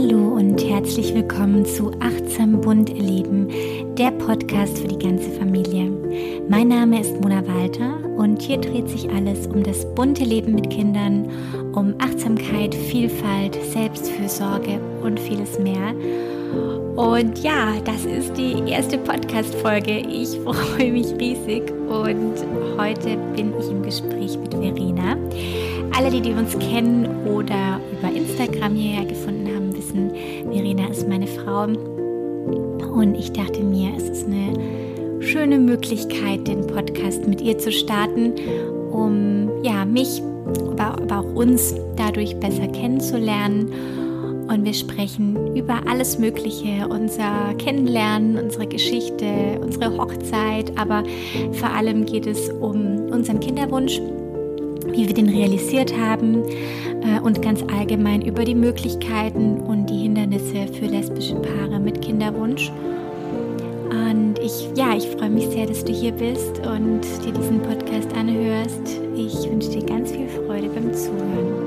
Hallo und herzlich willkommen zu Achtsam Bunt Leben, der Podcast für die ganze Familie. Mein Name ist Mona Walter und hier dreht sich alles um das bunte Leben mit Kindern, um Achtsamkeit, Vielfalt, Selbstfürsorge und vieles mehr. Und ja, das ist die erste Podcast-Folge. Ich freue mich riesig und heute bin ich im Gespräch mit Verena. Alle, die, die uns kennen oder über Instagram hierher gefunden ist meine Frau. Und ich dachte mir, es ist eine schöne Möglichkeit, den Podcast mit ihr zu starten, um ja, mich, aber, aber auch uns dadurch besser kennenzulernen und wir sprechen über alles Mögliche, unser Kennenlernen, unsere Geschichte, unsere Hochzeit, aber vor allem geht es um unseren Kinderwunsch, wie wir den realisiert haben und ganz allgemein über die Möglichkeiten und die Hindernisse für lesbische Paare mit Kinderwunsch. Und ich, ja, ich freue mich sehr, dass du hier bist und dir diesen Podcast anhörst. Ich wünsche dir ganz viel Freude beim Zuhören.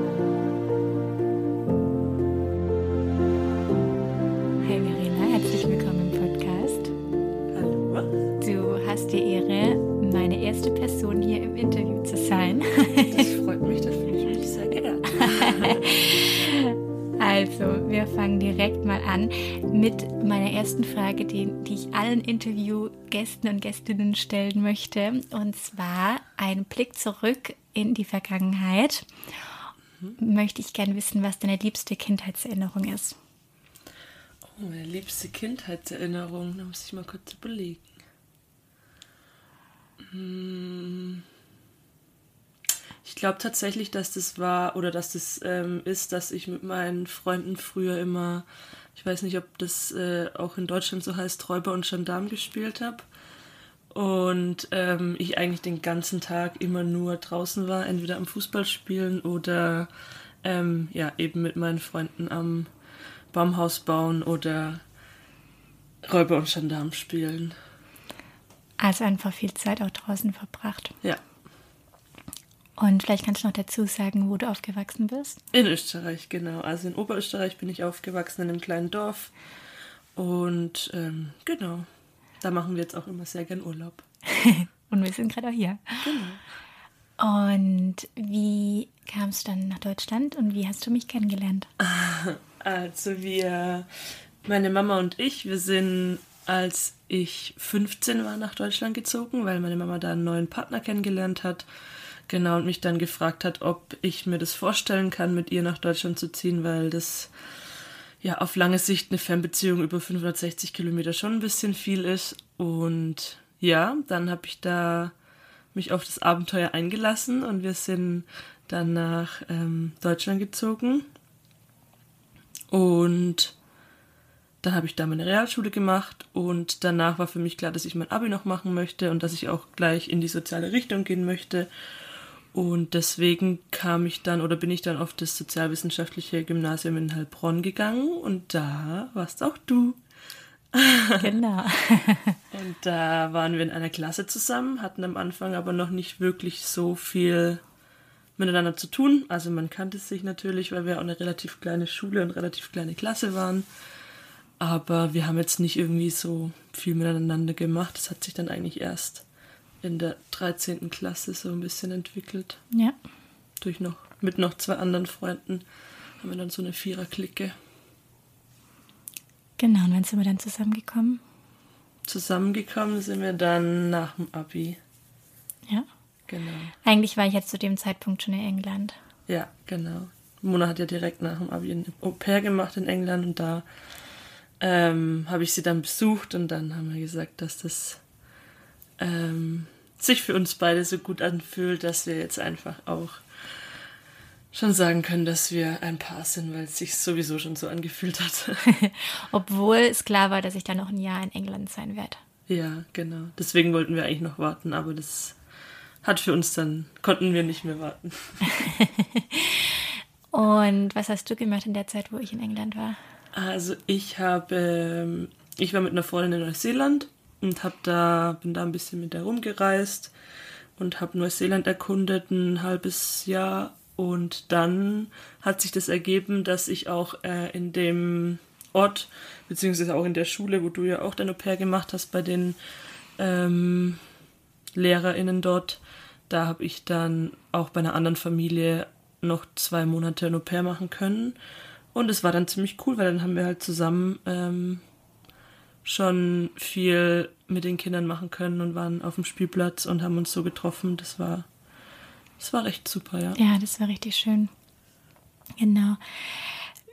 An mit meiner ersten Frage, die, die ich allen Interviewgästen und Gästinnen stellen möchte. Und zwar ein Blick zurück in die Vergangenheit. Mhm. Möchte ich gerne wissen, was deine liebste Kindheitserinnerung ist. Oh, meine liebste Kindheitserinnerung, da muss ich mal kurz überlegen. Hm. Ich glaube tatsächlich, dass das war oder dass das ähm, ist, dass ich mit meinen Freunden früher immer ich weiß nicht, ob das äh, auch in Deutschland so heißt, Räuber und Gendarm gespielt habe. Und ähm, ich eigentlich den ganzen Tag immer nur draußen war, entweder am Fußballspielen oder ähm, ja, eben mit meinen Freunden am Baumhaus bauen oder Räuber und Gendarm spielen. Also einfach viel Zeit auch draußen verbracht. Ja. Und vielleicht kannst du noch dazu sagen, wo du aufgewachsen bist? In Österreich, genau. Also in Oberösterreich bin ich aufgewachsen in einem kleinen Dorf. Und ähm, genau, da machen wir jetzt auch immer sehr gern Urlaub. und wir sind gerade auch hier. Genau. Und wie kamst du dann nach Deutschland und wie hast du mich kennengelernt? Also wir, meine Mama und ich, wir sind, als ich 15 war, nach Deutschland gezogen, weil meine Mama da einen neuen Partner kennengelernt hat. Genau, und mich dann gefragt hat, ob ich mir das vorstellen kann, mit ihr nach Deutschland zu ziehen, weil das ja auf lange Sicht eine Fernbeziehung über 560 Kilometer schon ein bisschen viel ist. Und ja, dann habe ich da mich auf das Abenteuer eingelassen und wir sind dann nach ähm, Deutschland gezogen. Und dann habe ich da meine Realschule gemacht und danach war für mich klar, dass ich mein Abi noch machen möchte und dass ich auch gleich in die soziale Richtung gehen möchte. Und deswegen kam ich dann oder bin ich dann auf das sozialwissenschaftliche Gymnasium in Heilbronn gegangen und da warst auch du. Genau. und da waren wir in einer Klasse zusammen, hatten am Anfang aber noch nicht wirklich so viel miteinander zu tun. Also man kannte sich natürlich, weil wir auch eine relativ kleine Schule und relativ kleine Klasse waren. Aber wir haben jetzt nicht irgendwie so viel miteinander gemacht. Das hat sich dann eigentlich erst in der 13. Klasse so ein bisschen entwickelt. Ja. Durch noch, mit noch zwei anderen Freunden haben wir dann so eine Vierer-Clique. Genau, und wann sind wir dann zusammengekommen? Zusammengekommen sind wir dann nach dem Abi. Ja. Genau. Eigentlich war ich jetzt zu dem Zeitpunkt schon in England. Ja, genau. Mona hat ja direkt nach dem Abi ein Au-pair gemacht in England und da ähm, habe ich sie dann besucht und dann haben wir gesagt, dass das ähm, sich für uns beide so gut anfühlt, dass wir jetzt einfach auch schon sagen können, dass wir ein Paar sind, weil es sich sowieso schon so angefühlt hat. Obwohl es klar war, dass ich dann noch ein Jahr in England sein werde. Ja, genau. Deswegen wollten wir eigentlich noch warten, aber das hat für uns dann, konnten wir nicht mehr warten. Und was hast du gemacht in der Zeit, wo ich in England war? Also ich habe, ähm, ich war mit einer Freundin in Neuseeland und hab da, bin da ein bisschen mit herumgereist und habe Neuseeland erkundet, ein halbes Jahr und dann hat sich das ergeben, dass ich auch äh, in dem Ort, beziehungsweise auch in der Schule, wo du ja auch dein Au-pair gemacht hast, bei den ähm, LehrerInnen dort, da habe ich dann auch bei einer anderen Familie noch zwei Monate ein Au-pair machen können. Und es war dann ziemlich cool, weil dann haben wir halt zusammen ähm, schon viel mit den Kindern machen können und waren auf dem Spielplatz und haben uns so getroffen. Das war, das war recht super, ja. Ja, das war richtig schön. Genau.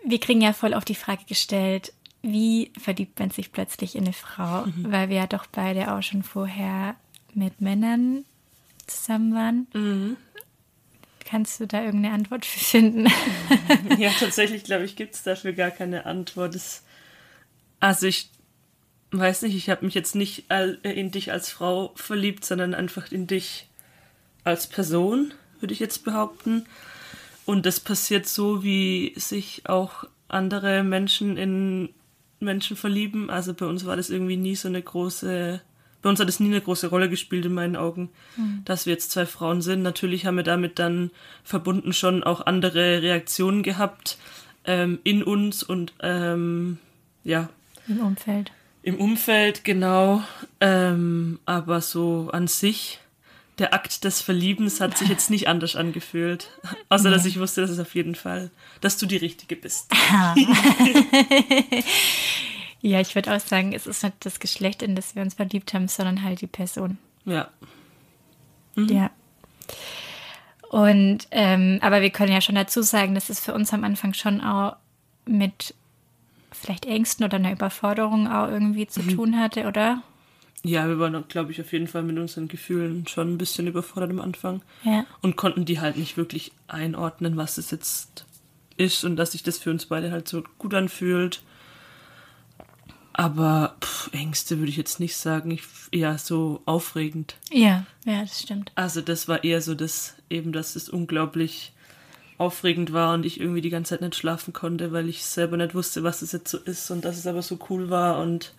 Wir kriegen ja voll auf die Frage gestellt, wie verliebt man sich plötzlich in eine Frau? Mhm. Weil wir ja doch beide auch schon vorher mit Männern zusammen waren. Mhm. Kannst du da irgendeine Antwort für finden? ja, tatsächlich, glaube ich, gibt es dafür gar keine Antwort. Das, also ich weiß nicht, ich habe mich jetzt nicht in dich als Frau verliebt, sondern einfach in dich als Person, würde ich jetzt behaupten. Und das passiert so, wie sich auch andere Menschen in Menschen verlieben. Also bei uns war das irgendwie nie so eine große, bei uns hat es nie eine große Rolle gespielt in meinen Augen, mhm. dass wir jetzt zwei Frauen sind. Natürlich haben wir damit dann verbunden schon auch andere Reaktionen gehabt ähm, in uns und ähm, ja. Im Umfeld. Im Umfeld, genau. Ähm, aber so an sich der Akt des Verliebens hat sich jetzt nicht anders angefühlt. Außer, nee. dass ich wusste, dass es auf jeden Fall, dass du die Richtige bist. ja, ich würde auch sagen, es ist nicht das Geschlecht, in das wir uns verliebt haben, sondern halt die Person. Ja. Mhm. Ja. Und, ähm, aber wir können ja schon dazu sagen, dass es für uns am Anfang schon auch mit vielleicht Ängsten oder einer Überforderung auch irgendwie zu mhm. tun hatte, oder? Ja, wir waren, glaube ich, auf jeden Fall mit unseren Gefühlen schon ein bisschen überfordert am Anfang. Ja. Und konnten die halt nicht wirklich einordnen, was es jetzt ist und dass sich das für uns beide halt so gut anfühlt. Aber pff, Ängste würde ich jetzt nicht sagen, ich, eher so aufregend. Ja, ja, das stimmt. Also das war eher so das, eben, dass es unglaublich aufregend war und ich irgendwie die ganze Zeit nicht schlafen konnte, weil ich selber nicht wusste, was es jetzt so ist und dass es aber so cool war und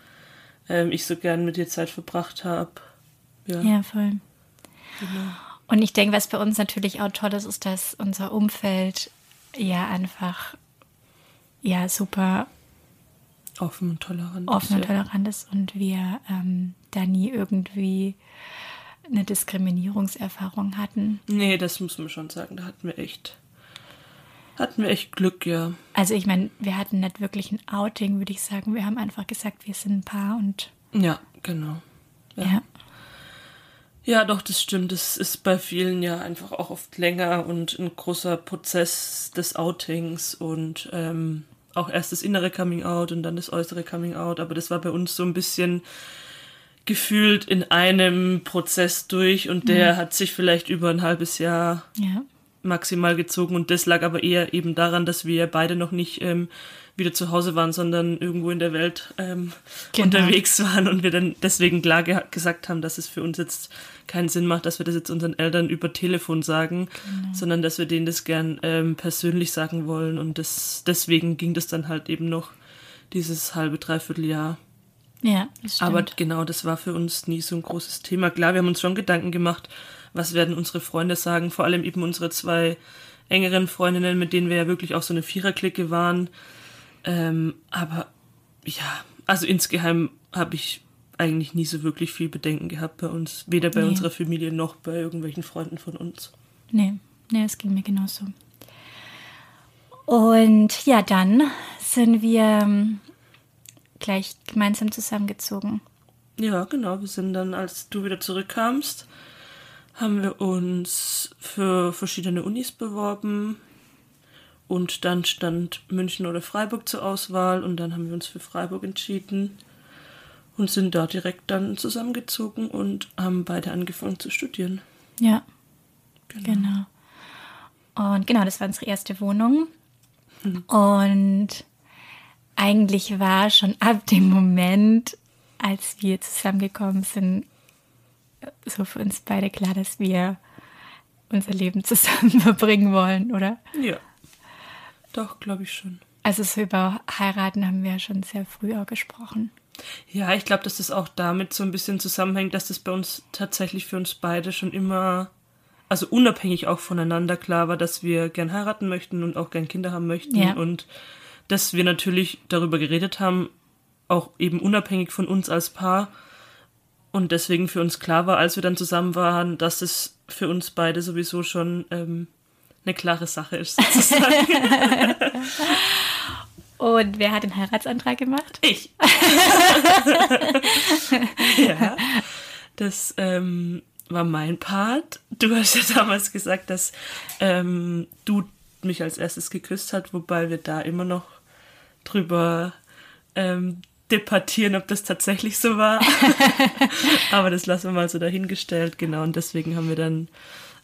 ähm, ich so gern mit dir Zeit verbracht habe. Ja. ja, voll. Genau. Und ich denke, was bei uns natürlich auch toll ist, ist, dass unser Umfeld ja einfach ja super offen und tolerant, offen und tolerant ist und wir ähm, da nie irgendwie eine Diskriminierungserfahrung hatten. Nee, das muss man schon sagen. Da hatten wir echt hatten wir echt Glück, ja. Also ich meine, wir hatten nicht wirklich ein Outing, würde ich sagen. Wir haben einfach gesagt, wir sind ein Paar und. Ja, genau. Ja. ja. Ja, doch, das stimmt. Das ist bei vielen ja einfach auch oft länger und ein großer Prozess des Outings und ähm, auch erst das innere Coming Out und dann das äußere Coming Out. Aber das war bei uns so ein bisschen gefühlt in einem Prozess durch und der mhm. hat sich vielleicht über ein halbes Jahr ja maximal gezogen und das lag aber eher eben daran, dass wir beide noch nicht ähm, wieder zu Hause waren, sondern irgendwo in der Welt ähm, genau. unterwegs waren und wir dann deswegen klar ge gesagt haben, dass es für uns jetzt keinen Sinn macht, dass wir das jetzt unseren Eltern über Telefon sagen, genau. sondern dass wir denen das gern ähm, persönlich sagen wollen und das, deswegen ging das dann halt eben noch dieses halbe, dreiviertel Jahr. Ja, das stimmt. Aber genau, das war für uns nie so ein großes Thema. Klar, wir haben uns schon Gedanken gemacht, was werden unsere Freunde sagen, vor allem eben unsere zwei engeren Freundinnen, mit denen wir ja wirklich auch so eine Viererklicke waren. Ähm, aber ja, also insgeheim habe ich eigentlich nie so wirklich viel Bedenken gehabt bei uns, weder bei nee. unserer Familie noch bei irgendwelchen Freunden von uns. Nee, nee, es ging mir genauso. Und ja, dann sind wir ähm, gleich gemeinsam zusammengezogen. Ja, genau. Wir sind dann, als du wieder zurückkamst, haben wir uns für verschiedene Unis beworben und dann stand München oder Freiburg zur Auswahl und dann haben wir uns für Freiburg entschieden und sind da direkt dann zusammengezogen und haben beide angefangen zu studieren. Ja, genau. genau. Und genau, das war unsere erste Wohnung. Mhm. Und eigentlich war schon ab dem Moment, als wir zusammengekommen sind, so für uns beide klar, dass wir unser Leben zusammen verbringen wollen, oder? Ja. Doch, glaube ich schon. Also so über heiraten haben wir ja schon sehr früh auch gesprochen. Ja, ich glaube, dass das auch damit so ein bisschen zusammenhängt, dass das bei uns tatsächlich für uns beide schon immer also unabhängig auch voneinander klar war, dass wir gern heiraten möchten und auch gern Kinder haben möchten Ja. und dass wir natürlich darüber geredet haben, auch eben unabhängig von uns als Paar und deswegen für uns klar war, als wir dann zusammen waren, dass es für uns beide sowieso schon ähm, eine klare Sache ist, sozusagen. Und wer hat den Heiratsantrag gemacht? Ich. ja, das ähm, war mein Part. Du hast ja damals gesagt, dass ähm, du mich als erstes geküsst hast, wobei wir da immer noch drüber ähm, debattieren, ob das tatsächlich so war. Aber das lassen wir mal so dahingestellt, genau. Und deswegen haben wir dann,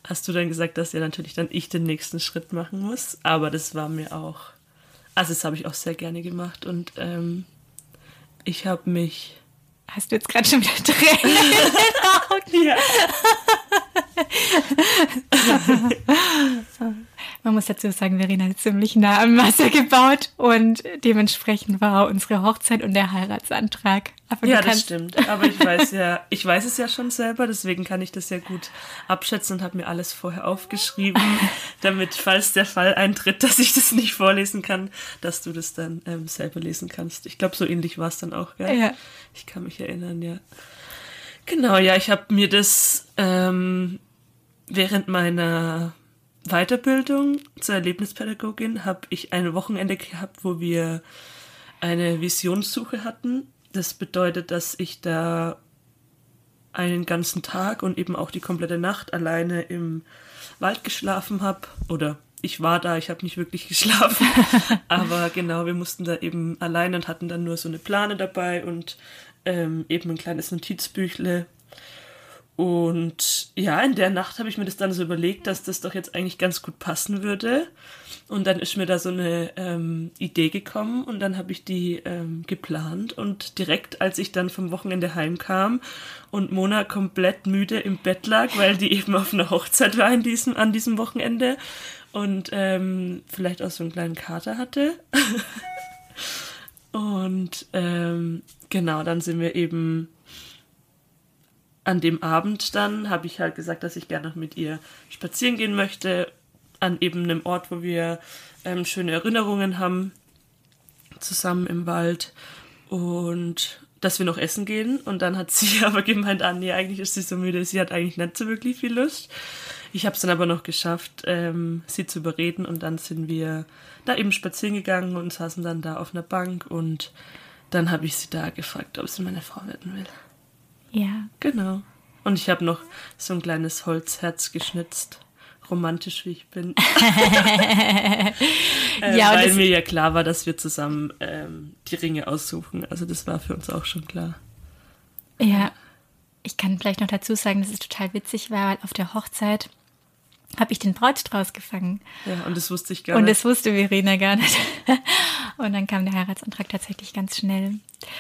hast du dann gesagt, dass ja natürlich dann ich den nächsten Schritt machen muss. Aber das war mir auch, also das habe ich auch sehr gerne gemacht und ähm, ich habe mich. Hast du jetzt gerade schon wieder Tränen? Ja. Man muss dazu sagen, Verena hat ziemlich nah am Wasser gebaut und dementsprechend war unsere Hochzeit und der Heiratsantrag. Aber Ja, das stimmt. Aber ich weiß ja, ich weiß es ja schon selber, deswegen kann ich das ja gut abschätzen und habe mir alles vorher aufgeschrieben, damit, falls der Fall eintritt, dass ich das nicht vorlesen kann, dass du das dann ähm, selber lesen kannst. Ich glaube, so ähnlich war es dann auch, gell? Ja. Ich kann mich erinnern, ja. Genau, ja, ich habe mir das ähm, während meiner Weiterbildung zur Erlebnispädagogin habe ich ein Wochenende gehabt, wo wir eine Visionssuche hatten. Das bedeutet, dass ich da einen ganzen Tag und eben auch die komplette Nacht alleine im Wald geschlafen habe. Oder ich war da, ich habe nicht wirklich geschlafen. Aber genau, wir mussten da eben alleine und hatten dann nur so eine Plane dabei und ähm, eben ein kleines Notizbüchle. Und ja, in der Nacht habe ich mir das dann so überlegt, dass das doch jetzt eigentlich ganz gut passen würde. Und dann ist mir da so eine ähm, Idee gekommen und dann habe ich die ähm, geplant. Und direkt, als ich dann vom Wochenende heimkam und Mona komplett müde im Bett lag, weil die eben auf einer Hochzeit war in diesem, an diesem Wochenende und ähm, vielleicht auch so einen kleinen Kater hatte. und ähm, genau, dann sind wir eben an dem Abend dann habe ich halt gesagt, dass ich gerne noch mit ihr spazieren gehen möchte, an eben einem Ort, wo wir ähm, schöne Erinnerungen haben, zusammen im Wald und dass wir noch essen gehen. Und dann hat sie aber gemeint, ah nee, eigentlich ist sie so müde, sie hat eigentlich nicht so wirklich viel Lust. Ich habe es dann aber noch geschafft, ähm, sie zu überreden und dann sind wir da eben spazieren gegangen und saßen dann da auf einer Bank und dann habe ich sie da gefragt, ob sie meine Frau werden will. Ja, Genau. Und ich habe noch so ein kleines Holzherz geschnitzt. Romantisch wie ich bin. äh, Ja, und weil mir ja klar war, dass wir zusammen ähm, die Ringe aussuchen. Also das war für uns auch schon klar. ja. Ich kann vielleicht noch dazu sagen, dass es total witzig war, weil auf der Hochzeit habe ich den Brautstrauß gefangen. Ja, und das wusste ich gar Und nicht. das wusste Verena gar nicht. Und dann kam der Heiratsantrag tatsächlich ganz schnell.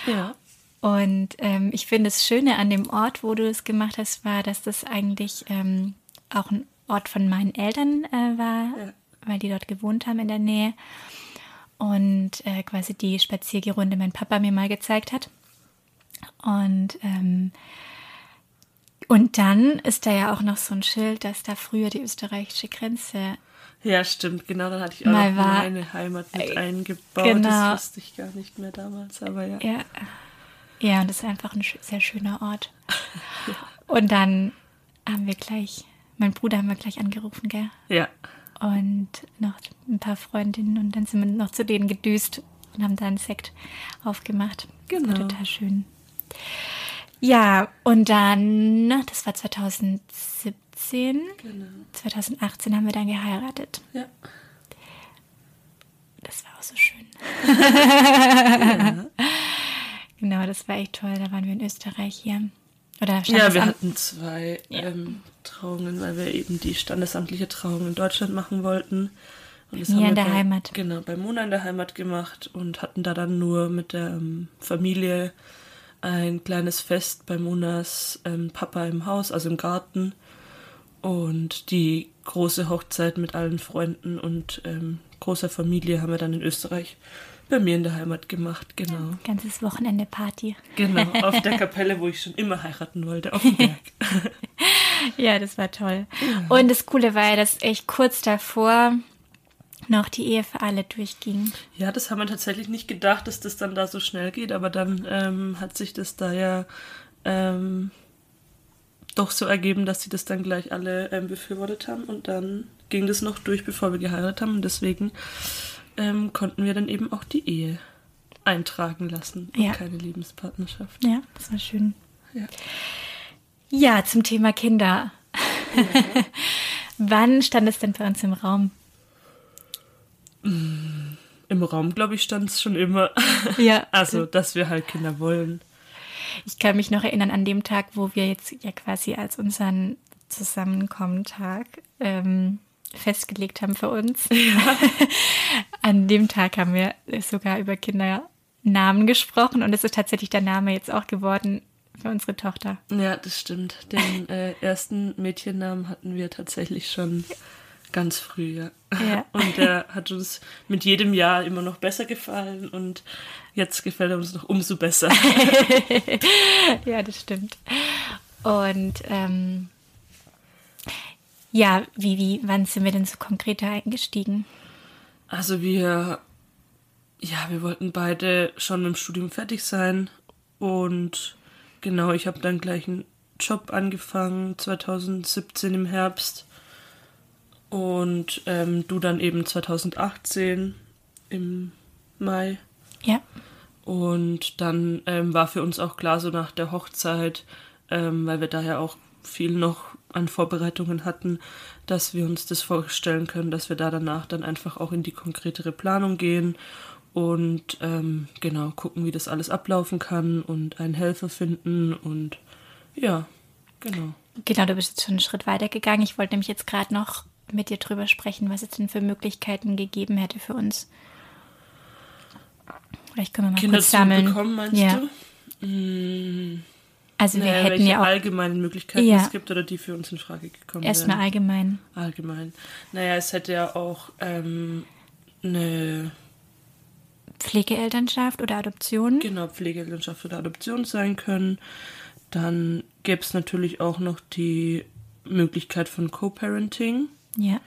ja. Und ähm, ich finde, das Schöne an dem Ort, wo du es gemacht hast, war, dass das eigentlich ähm, auch ein Ort von meinen Eltern äh, war, Ja. weil die dort gewohnt haben in der Nähe. Und äh, quasi die Spaziergerunde mein Papa mir mal gezeigt hat. Und, ähm, und dann ist da ja auch noch so ein Schild, dass da früher die österreichische Grenze ja, stimmt. Genau, dann hatte ich auch Mal noch meine Heimat mit Äh, eingebaut. genau. Das wusste ich gar nicht mehr damals, aber ja. Ja. Ja, und das ist einfach ein sehr schöner Ort. Und dann haben wir gleich, mein Bruder haben wir gleich angerufen, gell? Ja. Und noch ein paar Freundinnen und dann sind wir noch zu denen gedüst und haben da einen Sekt aufgemacht. Das war Genau. total schön. Ja, und dann, das war 2017, Genau. 2018 haben wir dann geheiratet. Ja. Das war auch so schön. Genau, das war echt toll. Da waren wir in Österreich hier. Oder Ja, wir hatten zwei Ja. ähm, Trauungen, weil wir eben die standesamtliche Trauung in Deutschland machen wollten. Und das Mir haben wir in der bei, Heimat. Genau, bei Mona in der Heimat gemacht und hatten da dann nur mit der ähm, Familie ein kleines Fest bei Monas ähm, Papa im Haus, also im Garten. Und die große Hochzeit mit allen Freunden und ähm, großer Familie haben wir dann in Österreich bei mir in der Heimat gemacht, genau. ganzes Wochenende Party. Genau, auf der Kapelle, wo ich schon immer heiraten wollte, auf dem Berg. ja, das war toll. Und das Coole war ja, dass echt kurz davor noch die Ehe für alle durchging. Ja, das haben wir tatsächlich nicht gedacht, dass das dann da so schnell geht, aber dann ähm, hat sich das da ja ähm, doch so ergeben, dass sie das dann gleich alle ähm, befürwortet haben und dann ging das noch durch, bevor wir geheiratet haben und deswegen ähm, konnten wir dann eben auch die Ehe eintragen lassen und Ja. keine Lebenspartnerschaft. Ja, das war schön. Ja. Ja, zum Thema Kinder. Wann stand es denn bei uns im Raum? Im Raum, glaube ich, stand es schon immer. Ja. Also, dass wir halt Kinder wollen. Ich kann mich noch erinnern an dem Tag, wo wir jetzt ja quasi als unseren Zusammenkommen-Tag ähm, festgelegt haben für uns. an dem Tag haben wir sogar über Kindernamen gesprochen und es ist tatsächlich der Name jetzt auch geworden für unsere Tochter. Ja, das stimmt. Den äh, ersten Mädchennamen hatten wir tatsächlich schon ganz früh, ja. Ja. Und der hat uns mit jedem Jahr immer noch besser gefallen und jetzt gefällt er uns noch umso besser. Ja, das stimmt. Und ähm, ja, wie, wie, wann sind wir denn so konkreter eingestiegen? Also wir, ja, wir wollten beide schon im Studium fertig sein und genau, ich habe dann gleich einen Job angefangen, 2017 im Herbst und ähm, du dann eben 2018 im Mai. Ja, Und dann ähm, war für uns auch klar, so nach der Hochzeit, ähm, weil wir daher auch viel noch an Vorbereitungen hatten, dass wir uns das vorstellen können, dass wir da danach dann einfach auch in die konkretere Planung gehen und ähm, genau gucken, wie das alles ablaufen kann und einen Helfer finden und ja, genau. genau, du bist jetzt schon einen Schritt weiter gegangen. Ich wollte nämlich jetzt gerade noch mit dir drüber sprechen, was es denn für Möglichkeiten gegeben hätte für uns. Vielleicht können wir mal Kinder kurz sammeln. bekommen, meinst ja. du? Mm, Also wir naja, hätten welche ja auch allgemeinen Möglichkeiten Ja. es gibt oder die für uns in Frage gekommen erstmal wären. allgemein. Allgemein. Naja, es hätte ja auch ähm, eine Pflegeelternschaft oder Adoption. genau, Pflegeelternschaft oder Adoption sein können. Dann gäbe es natürlich auch noch die Möglichkeit von Co-Parenting. Ja.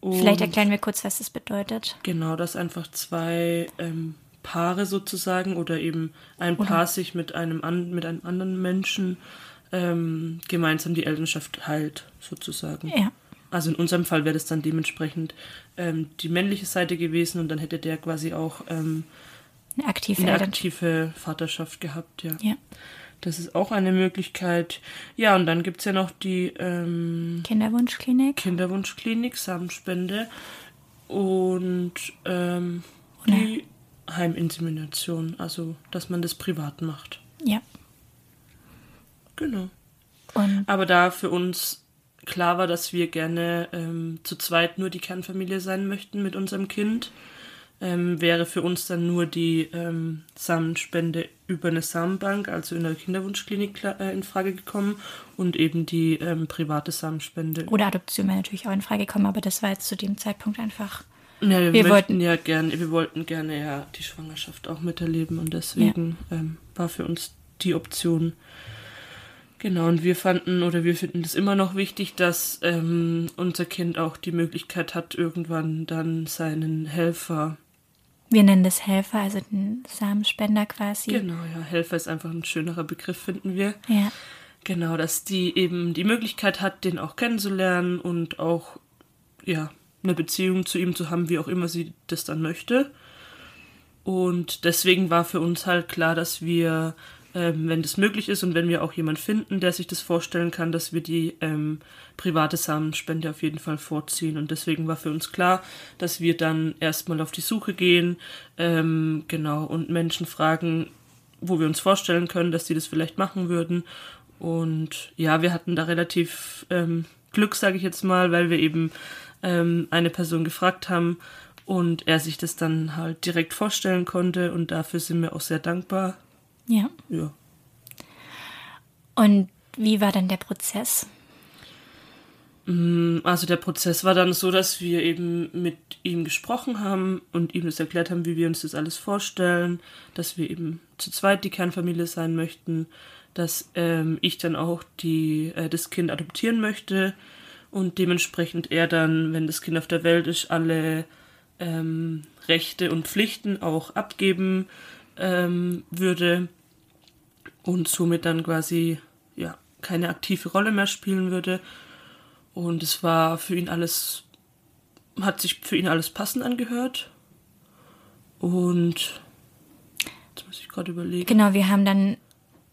Und Vielleicht erklären wir kurz, was das bedeutet. Genau, dass einfach zwei ähm, Paare sozusagen oder eben ein Paar sich mit einem, an, mit einem anderen Menschen ähm, gemeinsam die Elternschaft teilt, sozusagen. Ja. Also in unserem Fall wäre das dann dementsprechend ähm, die männliche Seite gewesen und dann hätte der quasi auch ähm, Eine aktive eine aktive Vaterschaft gehabt, ja. Ja. Das ist auch eine Möglichkeit. Ja, und dann gibt es ja noch die ähm, Kinderwunschklinik. Kinderwunschklinik, Samenspende und ähm, Oder- die Heiminsemination, also dass man das privat macht. Ja. Genau. Und Aber da für uns klar war, dass wir gerne ähm, zu zweit nur die Kernfamilie sein möchten mit unserem Kind, ähm, wäre für uns dann nur die ähm, Samenspende über eine Samenbank, also in der Kinderwunschklinik, äh, in Frage gekommen und eben die ähm, private Samenspende. oder Adoption wäre natürlich auch in Frage gekommen, aber das war jetzt zu dem Zeitpunkt einfach. Ja, wir, Wir wollten- ja gerne, wir wollten gerne ja die Schwangerschaft auch miterleben und deswegen ähm, war für uns die Option. Genau, und wir fanden oder wir finden es immer noch wichtig, dass ähm, unser Kind auch die Möglichkeit hat, irgendwann dann seinen Helfer. Wir nennen das Helfer, also den Samenspender quasi. Genau, ja, Helfer ist einfach ein schönerer Begriff, finden wir. Ja. Genau, dass die eben die Möglichkeit hat, den auch kennenzulernen und auch, ja, eine Beziehung zu ihm zu haben, wie auch immer sie das dann möchte. Und deswegen war für uns halt klar, dass wir, ähm, wenn das möglich ist und wenn wir auch jemanden finden, der sich das vorstellen kann, dass wir die ähm, private Samenspende auf jeden Fall vorziehen. Und deswegen war für uns klar, dass wir dann erstmal auf die Suche gehen, ähm, genau, und Menschen fragen, wo wir uns vorstellen können, dass die das vielleicht machen würden. Und ja, wir hatten da relativ ähm, Glück, sage ich jetzt mal, weil wir eben ähm, eine Person gefragt haben und er sich das dann halt direkt vorstellen konnte und dafür sind wir auch sehr dankbar. Ja. Ja. Und wie war dann der Prozess? Also der Prozess war dann so, dass wir eben mit ihm gesprochen haben und ihm das erklärt haben, wie wir uns das alles vorstellen, dass wir eben zu zweit die Kernfamilie sein möchten, dass ähm, ich dann auch die, äh, das Kind adoptieren möchte und dementsprechend er dann, wenn das Kind auf der Welt ist, alle ähm, Rechte und Pflichten auch abgeben ähm, würde und somit dann quasi ja keine aktive Rolle mehr spielen würde. Und es war für ihn alles, hat sich für ihn alles passend angehört. Und jetzt muss ich gerade überlegen. Genau, wir haben dann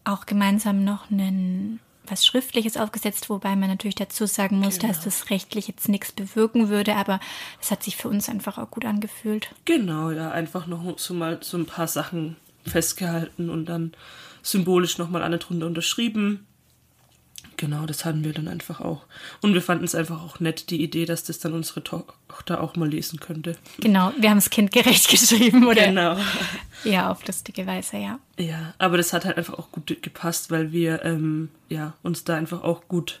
auch gemeinsam noch einen was Schriftliches aufgesetzt, wobei man natürlich dazu sagen muss, Genau. dass das rechtlich jetzt nichts bewirken würde, aber es hat sich für uns einfach auch gut angefühlt. Genau, ja, einfach noch so mal so ein paar Sachen festgehalten und dann symbolisch nochmal alle drunter unterschrieben. Genau, das hatten wir dann einfach auch. Und wir fanden es einfach auch nett, die Idee, dass das dann unsere Tochter auch mal lesen könnte. Genau, wir haben es kindgerecht geschrieben, oder? Genau. Ja, auf lustige Weise, ja. Ja, aber das hat halt einfach auch gut gepasst, weil wir ähm, ja, uns da einfach auch gut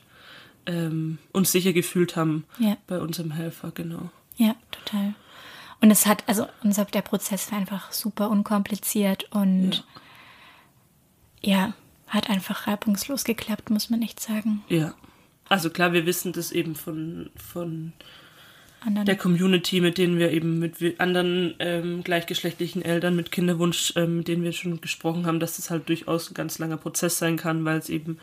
ähm, uns sicher gefühlt haben Ja. bei unserem Helfer, genau. Ja, total. Und es hat, also unser, der Prozess war einfach super unkompliziert und ja. Hat einfach reibungslos geklappt, muss man echt sagen. Ja. Also klar, wir wissen das eben von, von Anderen, der Community, mit denen wir eben mit anderen ähm, gleichgeschlechtlichen Eltern mit Kinderwunsch, ähm, mit denen wir schon gesprochen haben, dass das halt durchaus ein ganz langer Prozess sein kann, weil es eben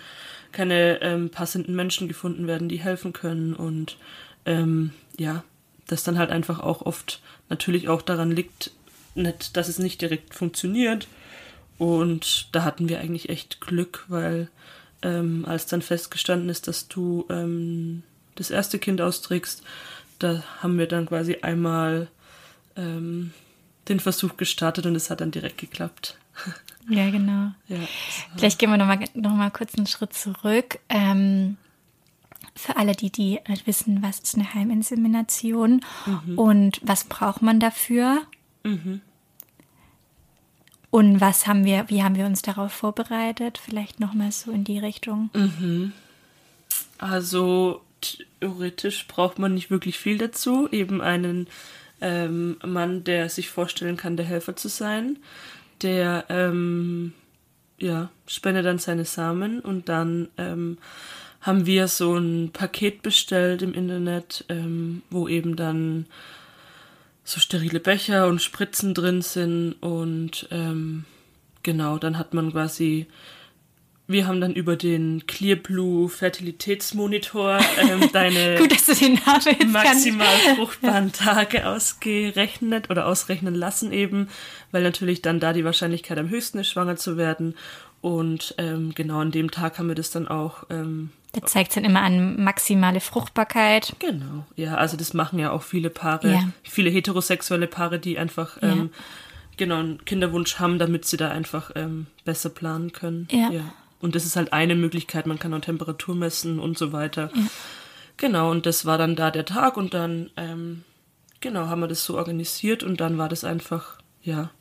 keine ähm, passenden Menschen gefunden werden, die helfen können und ähm, ja, das dann halt einfach auch oft natürlich auch daran liegt, nicht, dass es nicht direkt funktioniert und da hatten wir eigentlich echt Glück, weil ähm, als dann festgestanden ist, dass du ähm, das erste Kind austrägst, da haben wir dann quasi einmal ähm, den Versuch gestartet und es hat dann direkt geklappt. ja, genau. Ja, Vielleicht gehen wir nochmal noch mal kurz einen Schritt zurück. Ähm, für alle, die, die nicht wissen, was ist eine Heiminsemination und was braucht man dafür? Und was haben wir, wie haben wir uns darauf vorbereitet? Vielleicht nochmal so in die Richtung. Also theoretisch braucht man nicht wirklich viel dazu. Eben einen ähm, Mann, der sich vorstellen kann, der Helfer zu sein. Der ähm, ja, spendet dann seine Samen und dann ähm, haben wir so ein Paket bestellt im Internet, ähm, wo eben dann so sterile Becher und Spritzen drin sind und ähm, genau, dann hat man quasi wir haben dann über den Clear Blue Fertilitätsmonitor ähm, deine Gut, dass du den Namen jetzt maximal fruchtbaren Tage ausgerechnet oder ausrechnen lassen eben, weil natürlich dann da die Wahrscheinlichkeit am höchsten ist, schwanger zu werden. Und ähm, genau an dem Tag haben wir das dann auch. Der zeigt dann immer an maximale Fruchtbarkeit. genau, ja, also das machen ja auch viele Paare, Ja. viele heterosexuelle Paare, die einfach ähm, genau einen Kinderwunsch haben, damit sie da einfach ähm, besser planen können. Ja. Und das ist halt eine Möglichkeit, man kann auch Temperatur messen und so weiter. Genau, und das war dann da der Tag und dann, ähm, genau, haben wir das so organisiert und dann war das einfach, ja.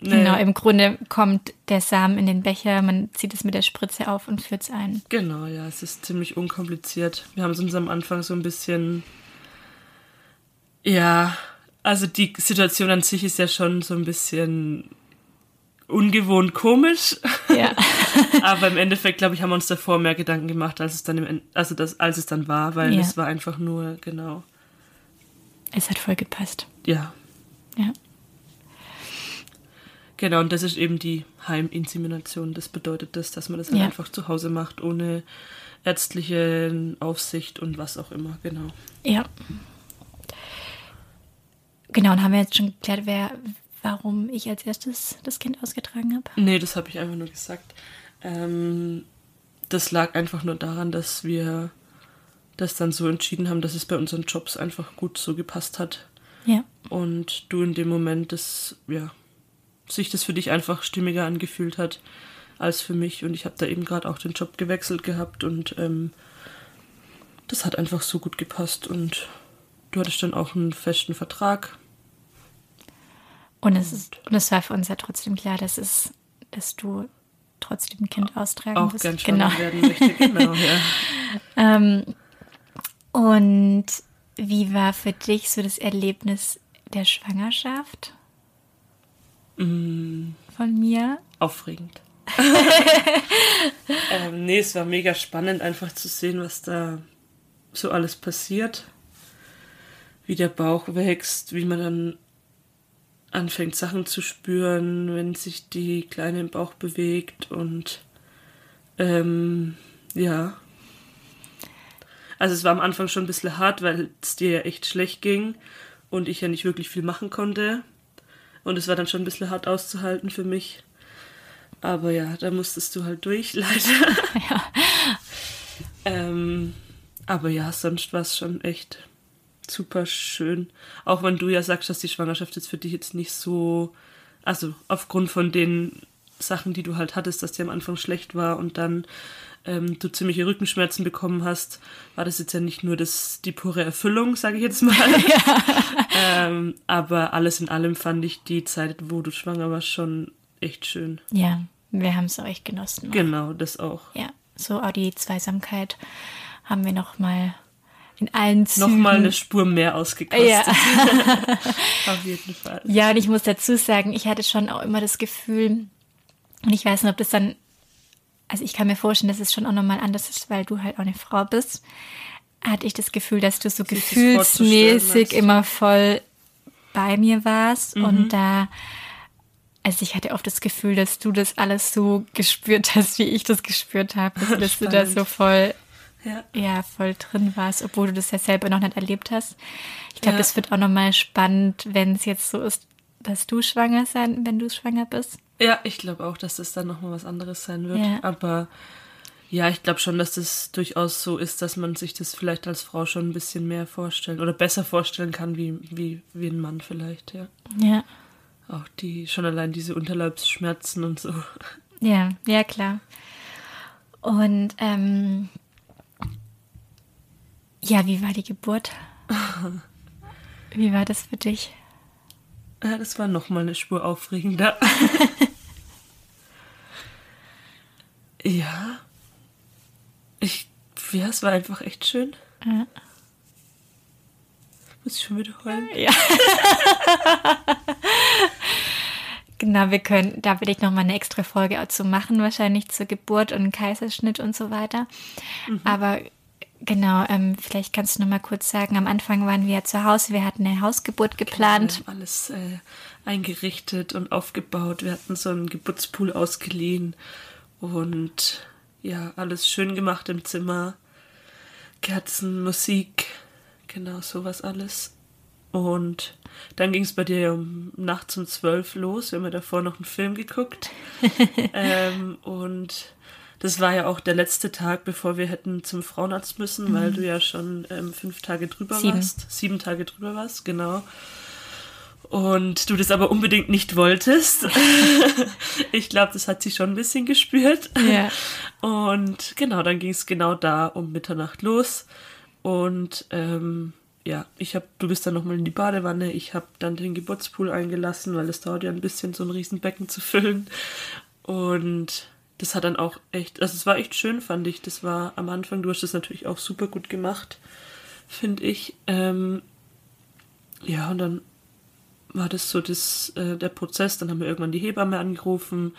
Ne- Genau, im Grunde kommt der Samen in den Becher, man zieht es mit der Spritze auf und führt es ein. Genau, ja, es ist ziemlich unkompliziert. Wir haben es uns am Anfang so ein bisschen, ja, also die Situation an sich ist ja schon so ein bisschen ungewohnt komisch. Ja. Aber im Endeffekt, glaube ich, haben wir uns davor mehr Gedanken gemacht, als es dann im also das, als es dann war, weil Ja. es war einfach nur, genau, es hat voll gepasst. ja. Ja. Genau, und das ist eben die Heiminsemination. Das bedeutet das, dass man das halt Ja. einfach zu Hause macht, ohne ärztliche Aufsicht und was auch immer, genau. Ja. Genau, und haben wir jetzt schon geklärt, wer, warum ich als erstes das Kind ausgetragen habe? Nee, das habe ich einfach nur gesagt. Ähm, das lag einfach nur daran, dass wir das dann so entschieden haben, dass es bei unseren Jobs einfach gut so gepasst hat. Ja. Und du in dem Moment das, ja, sich das für dich einfach stimmiger angefühlt hat als für mich. Und ich habe da eben gerade auch den Job gewechselt gehabt und ähm, das hat einfach so gut gepasst. Und du hattest dann auch einen festen Vertrag. Und es ist, und es war für uns ja trotzdem klar, dass es, dass du trotzdem ein Kind austragen Auch wirst. gern genau. werden möchte. Genau, ja. Ähm, und wie war für dich so das Erlebnis der Schwangerschaft Mm, von mir? aufregend. ähm, nee, es war mega spannend, einfach zu sehen, was da so alles passiert. Wie der Bauch wächst, wie man dann anfängt, Sachen zu spüren, wenn sich die Kleine im Bauch bewegt und ähm, ja. Also es war am Anfang schon ein bisschen hart, weil es dir ja echt schlecht ging und ich ja nicht wirklich viel machen konnte. Und es war dann schon ein bisschen hart auszuhalten für mich. Aber ja, da musstest du halt durch, leider. Ja. ähm, aber ja, sonst war es schon echt super schön. Auch wenn du ja sagst, dass die Schwangerschaft jetzt für dich jetzt nicht so, also aufgrund von den Sachen, die du halt hattest, dass die am Anfang schlecht war und dann ähm, du ziemliche Rückenschmerzen bekommen hast, war das jetzt ja nicht nur das, die pure Erfüllung, sage ich jetzt mal. Ja. ähm, aber alles in allem fand ich die Zeit, wo du schwanger warst, schon echt schön. Ja, wir haben es auch echt genossen. Genau, das auch. Ja, so auch die Zweisamkeit haben wir noch mal in allen Zügen. Nochmal eine Spur mehr ausgekostet. Ja. Auf jeden Fall. Ja, und ich muss dazu sagen, ich hatte schon auch immer das Gefühl, und ich weiß nicht, ob das dann, also ich kann mir vorstellen, dass es schon auch nochmal anders ist, weil du halt auch eine Frau bist, hatte ich das Gefühl, dass du so Sich gefühlsmäßig immer voll bei mir warst mhm. und da also ich hatte oft das Gefühl, dass du das alles so gespürt hast, wie ich das gespürt habe, dass, dass du da so voll ja. ja. voll drin warst, obwohl du das ja selber noch nicht erlebt hast. Ich glaube, ja. das wird auch nochmal spannend, wenn es jetzt so ist, dass du schwanger sein, wenn du schwanger bist. Ja, ich glaube auch, dass das dann nochmal was anderes sein wird. Ja. Aber ja, ich glaube schon, dass das durchaus so ist, dass man sich das vielleicht als Frau schon ein bisschen mehr vorstellen oder besser vorstellen kann, wie, wie, wie ein Mann vielleicht, ja. Ja. Auch die, schon allein diese Unterleibsschmerzen und so. Ja, ja, klar. Und ähm, ja, wie war die Geburt? wie war das für dich? Ja, das war nochmal eine Spur aufregender. ja. Ich, ja, es war einfach echt schön. Ja. Muss ich schon wieder heulen? Ja. genau, wir können, da will ich nochmal eine extra Folge auch zu machen, wahrscheinlich zur Geburt und Kaiserschnitt und so weiter. Mhm. Aber Genau, ähm, vielleicht kannst du noch mal kurz sagen, am Anfang waren wir ja zu Hause, wir hatten eine Hausgeburt geplant. Wir haben alles äh, eingerichtet und aufgebaut. Wir hatten so einen Geburtspool ausgeliehen und ja, alles schön gemacht im Zimmer. Kerzen, Musik, genau sowas alles. Und dann ging es bei dir um nachts um zwölf los. Wir haben ja davor noch einen Film geguckt. ähm, und das war ja auch der letzte Tag, bevor wir hätten zum Frauenarzt müssen, mhm. weil du ja schon ähm, fünf Tage drüber Sieben. warst. Sieben Tage drüber warst, genau. Und du das aber unbedingt nicht wolltest. ich glaube, das hat sie schon ein bisschen gespürt. Ja. Und genau, dann ging es genau da um Mitternacht los. Und ähm, ja, ich habe, du bist dann nochmal in die Badewanne. Ich habe dann den Geburtspool eingelassen, weil es dauert ja ein bisschen, so ein Riesenbecken zu füllen. Und das hat dann auch echt, also es war echt schön, fand ich. Das war am Anfang, du hast das natürlich auch super gut gemacht, finde ich. Ähm, ja, und dann war das so das, äh, der Prozess. Dann haben wir irgendwann die Hebamme angerufen.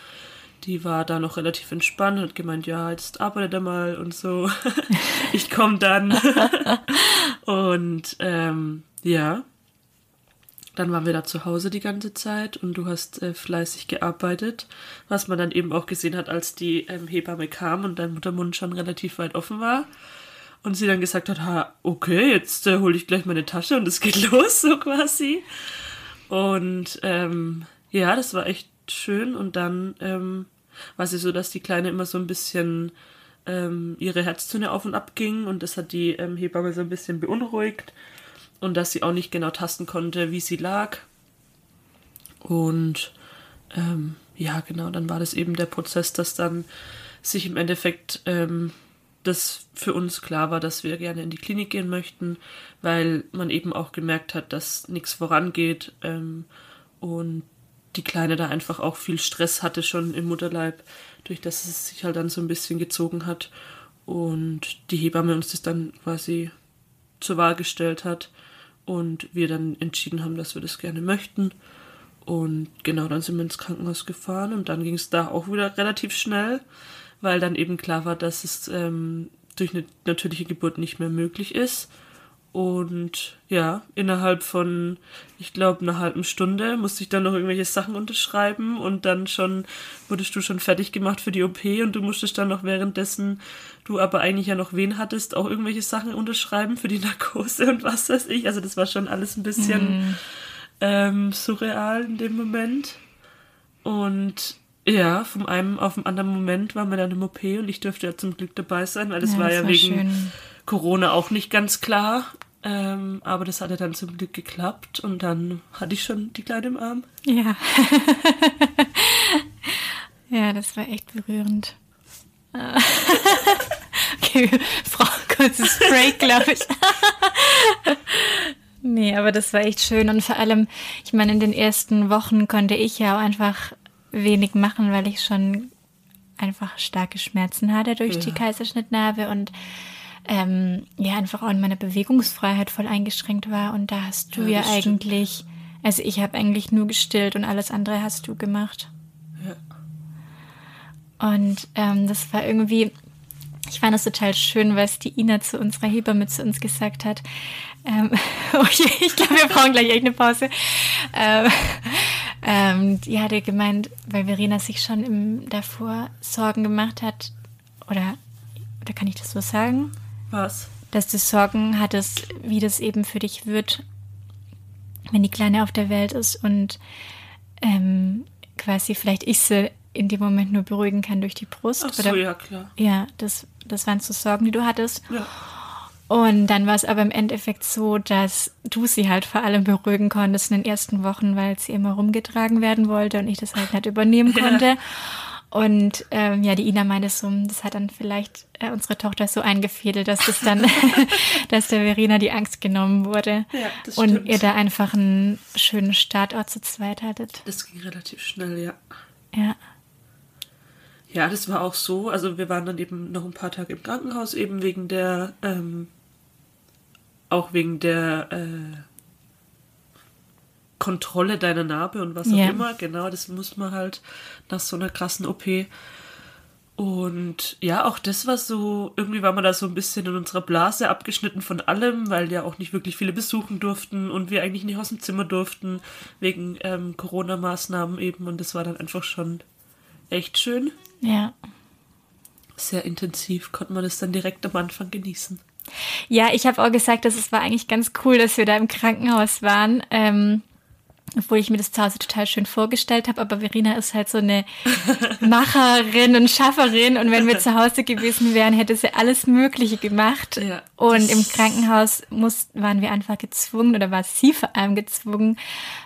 Die war da noch relativ entspannt und hat gemeint, ja, jetzt arbeitet er mal und so. ich komme dann. und ähm, ja, dann waren wir da zu Hause die ganze Zeit und du hast äh, fleißig gearbeitet, was man dann eben auch gesehen hat, als die ähm, Hebamme kam und dein Muttermund schon relativ weit offen war. Und sie dann gesagt hat, ha, okay, jetzt äh, hole ich gleich meine Tasche und es geht los, so quasi. Und ähm, ja, das war echt schön. Und dann ähm, war sie so, dass die Kleine immer so ein bisschen ähm, ihre Herzzone auf und ab ging und das hat die ähm, Hebamme so ein bisschen beunruhigt und dass sie auch nicht genau tasten konnte, wie sie lag. Und ähm, ja, genau, dann war das eben der Prozess, dass dann sich im Endeffekt ähm, das für uns klar war, dass wir gerne in die Klinik gehen möchten, weil man eben auch gemerkt hat, dass nichts vorangeht ähm, und die Kleine da einfach auch viel Stress hatte schon im Mutterleib, durch das es sich halt dann so ein bisschen gezogen hat und die Hebamme uns das dann quasi zur Wahl gestellt hat und wir dann entschieden haben, dass wir das gerne möchten. Und genau, dann sind wir ins Krankenhaus gefahren und dann ging es da auch wieder relativ schnell, weil dann eben klar war, dass es ähm, durch eine natürliche Geburt nicht mehr möglich ist. Und ja, innerhalb von, ich glaube, einer halben Stunde musste ich dann noch irgendwelche Sachen unterschreiben und dann schon wurdest du schon fertig gemacht für die OP und du musstest dann noch währenddessen du aber eigentlich ja noch wen hattest, auch irgendwelche Sachen unterschreiben für die Narkose und was weiß ich. Also das war schon alles ein bisschen mhm. ähm, surreal in dem Moment. Und ja, vom einen auf den anderen Moment waren wir dann im OP und ich dürfte ja zum Glück dabei sein, weil das ja, war das ja war wegen schön. Corona auch nicht ganz klar. Ähm, aber das hatte dann zum Glück geklappt und dann hatte ich schon die Kleine im Arm. Ja. ja, das war echt berührend. okay, Frau, kurzes Break, glaube ich. nee, aber das war echt schön und vor allem, ich meine, in den ersten Wochen konnte ich ja auch einfach wenig machen, weil ich schon einfach starke Schmerzen hatte durch ja. die Kaiserschnittnarbe und ähm, ja einfach auch in meiner Bewegungsfreiheit voll eingeschränkt war. Und da hast du ja, ja eigentlich, stimmt. also ich habe eigentlich nur gestillt und alles andere hast du gemacht. Ja. Und ähm, das war irgendwie, ich fand das total schön, was die Ina zu unserer Hebamme zu uns gesagt hat. Ähm, oh je, ich glaube, wir brauchen gleich echt eine Pause. Ähm, ähm, die hatte gemeint, weil Verena sich schon im, davor Sorgen gemacht hat, oder, oder kann ich das so sagen? Was? Dass du Sorgen hattest, wie das eben für dich wird, wenn die Kleine auf der Welt ist und ähm, quasi vielleicht ich sie in dem Moment nur beruhigen kann durch die Brust. Ach so, oder, ja, klar. Ja, das, das waren so Sorgen, die du hattest. Ja. Und dann war es aber im Endeffekt so, dass du sie halt vor allem beruhigen konntest in den ersten Wochen, weil sie immer rumgetragen werden wollte und ich das halt nicht übernehmen konnte. Ja. Und ähm, ja, die Ina meinte so, das hat dann vielleicht äh, unsere Tochter so eingefädelt, dass das dann, dass der Verena die Angst genommen wurde. Ja, das und stimmt. ihr da einfach einen schönen Startort zu zweit hattet. Das ging relativ schnell, ja. Ja. Ja, das war auch so. Also wir waren dann eben noch ein paar Tage im Krankenhaus, eben wegen der ähm, auch wegen der äh, Kontrolle deiner Narbe und was auch yeah. immer. Genau, das muss man halt nach so einer krassen OP. Und ja, auch das war so, irgendwie war man da so ein bisschen in unserer Blase abgeschnitten von allem, weil ja auch nicht wirklich viele besuchen durften und wir eigentlich nicht aus dem Zimmer durften, wegen ähm, Corona-Maßnahmen eben. Und das war dann einfach schon echt schön. Ja. Sehr intensiv konnte man das dann direkt am Anfang genießen. Ja, ich habe auch gesagt, dass es war eigentlich ganz cool, dass wir da im Krankenhaus waren. Ähm, obwohl ich mir das zu Hause total schön vorgestellt habe, aber Verena ist halt so eine Macherin und Schafferin und wenn wir zu Hause gewesen wären, hätte sie alles Mögliche gemacht. Ja, und im Krankenhaus muss, waren wir einfach gezwungen oder war sie vor allem gezwungen,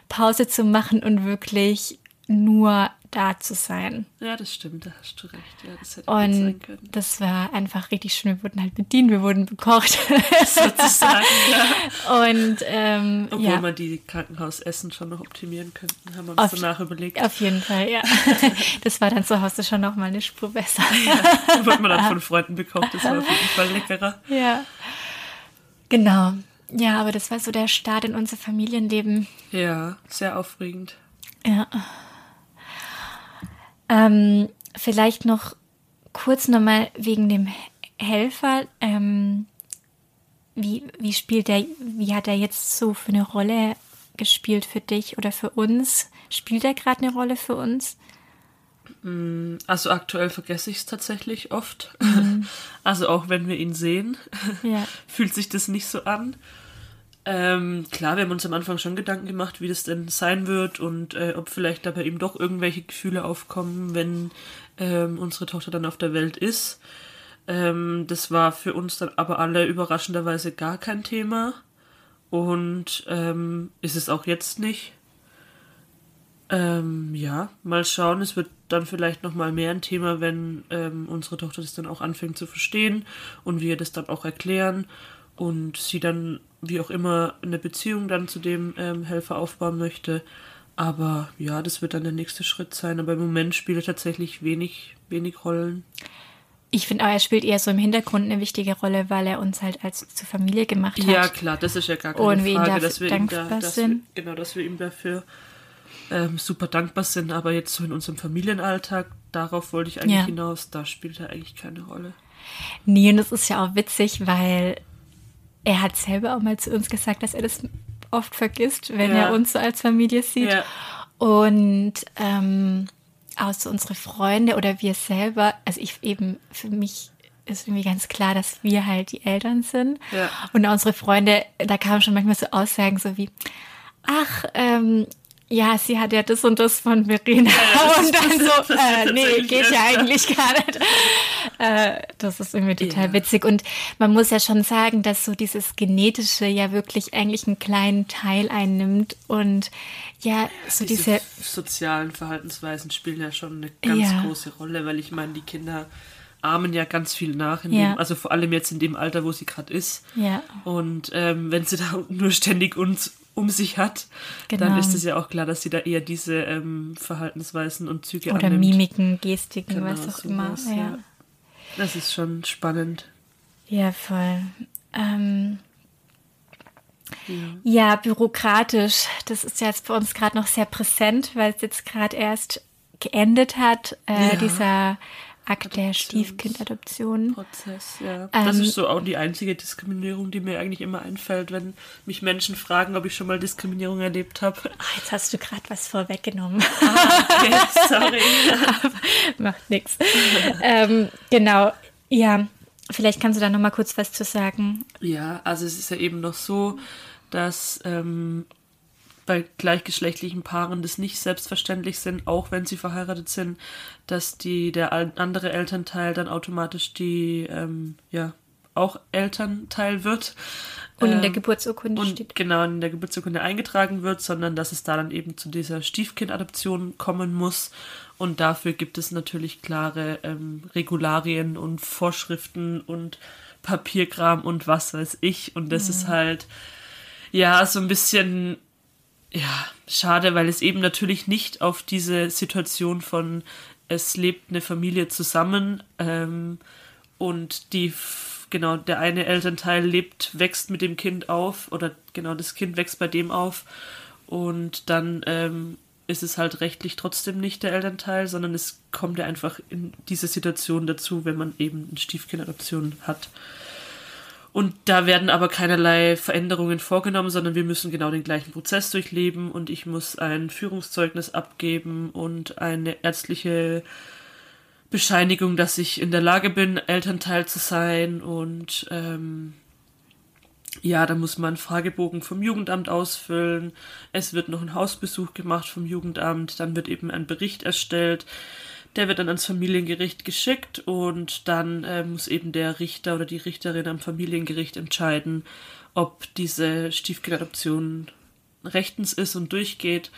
Pause zu machen und wirklich nur da zu sein. Ja, das stimmt, da hast du recht. Ja, das hätte und sein können. das war einfach richtig schön. Wir wurden halt bedient, wir wurden bekocht. Sozusagen, ja. Und, ähm, Obwohl ja. man die Krankenhausessen schon noch optimieren könnte, haben wir uns danach überlegt. Auf jeden Fall, ja. Das war dann zu Hause schon noch mal eine Spur besser. Ja, da wurde man dann von Freunden bekocht, das war auf jeden Fall leckerer. Ja, genau. Ja, aber das war so der Start in unser Familienleben. Ja, sehr aufregend. Ja. Ähm, vielleicht noch kurz nochmal wegen dem Helfer. Ähm, wie, wie spielt der, wie hat er jetzt so für eine Rolle gespielt für dich oder für uns? Spielt er gerade eine Rolle für uns? Mm, also aktuell vergesse ich es tatsächlich oft. Mhm. Also auch wenn wir ihn sehen, ja. fühlt sich das nicht so an. Ähm, klar, wir haben uns am Anfang schon Gedanken gemacht, wie das denn sein wird und äh, ob vielleicht dabei eben doch irgendwelche Gefühle aufkommen, wenn ähm, unsere Tochter dann auf der Welt ist. Ähm, das war für uns dann aber alle überraschenderweise gar kein Thema und ähm, ist es auch jetzt nicht. Ähm, ja, mal schauen. Es wird dann vielleicht noch mal mehr ein Thema, wenn ähm, unsere Tochter das dann auch anfängt zu verstehen und wir das dann auch erklären und sie dann wie auch immer eine Beziehung dann zu dem ähm, Helfer aufbauen möchte. Aber ja, das wird dann der nächste Schritt sein. Aber im Moment spielt er tatsächlich wenig, wenig Rollen. Ich finde aber, er spielt eher so im Hintergrund eine wichtige Rolle, weil er uns halt als zur Familie gemacht hat. Ja, klar, das ist ja gar keine Und Frage, dass wir ihm da, dass wir, genau, dass wir ihm dafür ähm, super dankbar sind. Aber jetzt so in unserem Familienalltag, darauf wollte ich eigentlich Ja. hinaus, da spielt er eigentlich keine Rolle. Nee, und das ist ja auch witzig, weil er hat selber auch mal zu uns gesagt, dass er das oft vergisst, wenn Ja. er uns so als Familie sieht. Ja. Und ähm, auch so unsere Freunde oder wir selber, also ich eben, für mich ist irgendwie ganz klar, dass wir halt die Eltern sind. Ja. Und unsere Freunde, da kamen schon manchmal so Aussagen so wie, ach, ähm, ja, sie hat ja das und das von Verena. das und dann so, äh, nee, geht ja eigentlich gar nicht. Äh, das ist irgendwie total Ja. witzig. Und man muss ja schon sagen, dass so dieses Genetische ja wirklich eigentlich einen kleinen Teil einnimmt. Und ja, so Diese, diese, sozialen Verhaltensweisen spielen ja schon eine ganz Ja. große Rolle, weil ich meine, die Kinder ahmen ja ganz viel nach, in Ja. dem, also vor allem jetzt in dem Alter, wo sie gerade ist. ja, Und ähm, wenn sie da nur ständig uns um sich hat, dann Genau. ist es ja auch klar, dass sie da eher diese ähm, Verhaltensweisen und Züge oder annimmt. Gemiken, Gestiken, Genau, was auch immer. Ja. ja. Das ist schon spannend. Ja, voll. Ähm, ja. bürokratisch. Das ist ja jetzt bei uns gerade noch sehr präsent, weil es jetzt gerade erst geendet hat, äh, Ja. dieser Akt der Stiefkindadoption. Prozess, ja. Ähm, das ist so auch die einzige Diskriminierung, die mir eigentlich immer einfällt, wenn mich Menschen fragen, ob ich schon mal Diskriminierung erlebt habe. Ah, jetzt hast du gerade was vorweggenommen. Okay, sorry. Macht nichts. ähm, genau. Ja, vielleicht kannst du da noch mal kurz was zu sagen. Ja, also es ist ja eben noch so, dass ähm, bei gleichgeschlechtlichen Paaren das nicht selbstverständlich sind, auch wenn sie verheiratet sind, dass die der andere Elternteil dann automatisch die ähm, ja auch Elternteil wird. Und in der Ähm, Geburtsurkunde und steht. genau in der Geburtsurkunde eingetragen wird, sondern dass es da dann eben zu dieser Stiefkindadoption kommen muss. Und dafür gibt es natürlich klare ähm, Regularien und Vorschriften und Papierkram und was weiß ich. Und das ist halt ja so ein bisschen ja schade, weil es eben natürlich nicht auf diese Situation von es lebt eine Familie zusammen ähm, und die genau der eine Elternteil lebt wächst mit dem Kind auf oder genau das Kind wächst bei dem auf und dann ähm, ist es halt rechtlich trotzdem nicht der Elternteil, sondern es kommt ja einfach in diese Situation dazu, wenn man eben eine Stiefkindadoption hat. Und da werden aber keinerlei Veränderungen vorgenommen, sondern wir müssen genau den gleichen Prozess durchleben und ich muss ein Führungszeugnis abgeben und eine ärztliche Bescheinigung, dass ich in der Lage bin, Elternteil zu sein und ähm, ja, da muss man Fragebogen vom Jugendamt ausfüllen. Es wird noch ein Hausbesuch gemacht vom Jugendamt. Dann wird eben ein Bericht erstellt. Der wird dann ans Familiengericht geschickt und dann äh, muss eben der Richter oder die Richterin am Familiengericht entscheiden, ob diese Stiefkindadoption rechtens ist und durchgeht.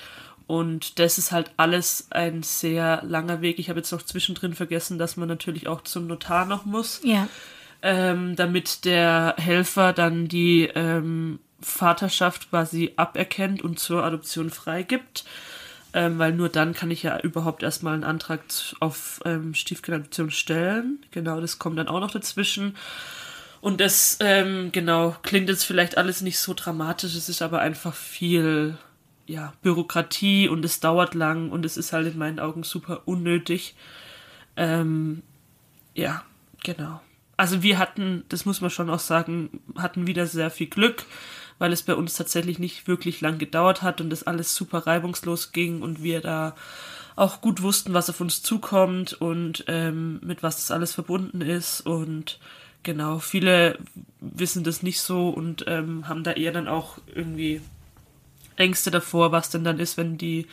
Und das ist halt alles ein sehr langer Weg. Ich habe jetzt noch zwischendrin vergessen, dass man natürlich auch zum Notar noch muss Ja. ähm, damit der Helfer dann die ähm, Vaterschaft quasi aberkennt und zur Adoption freigibt. Ähm, weil nur dann kann ich ja überhaupt erstmal einen Antrag auf ähm, Stiefkindadoption stellen. Genau, das kommt dann auch noch dazwischen. Und das, ähm, genau, klingt jetzt vielleicht alles nicht so dramatisch, es ist aber einfach viel, ja, Bürokratie und es dauert lang und es ist halt in meinen Augen super unnötig. Ähm, ja, genau. Also wir hatten, das muss man schon auch sagen, hatten wieder sehr viel Glück, weil es bei uns tatsächlich nicht wirklich lang gedauert hat und das alles super reibungslos ging und wir da auch gut wussten, was auf uns zukommt und ähm, mit was das alles verbunden ist und genau, viele wissen das nicht so und ähm, haben da eher dann auch irgendwie Ängste davor, was denn dann ist, wenn die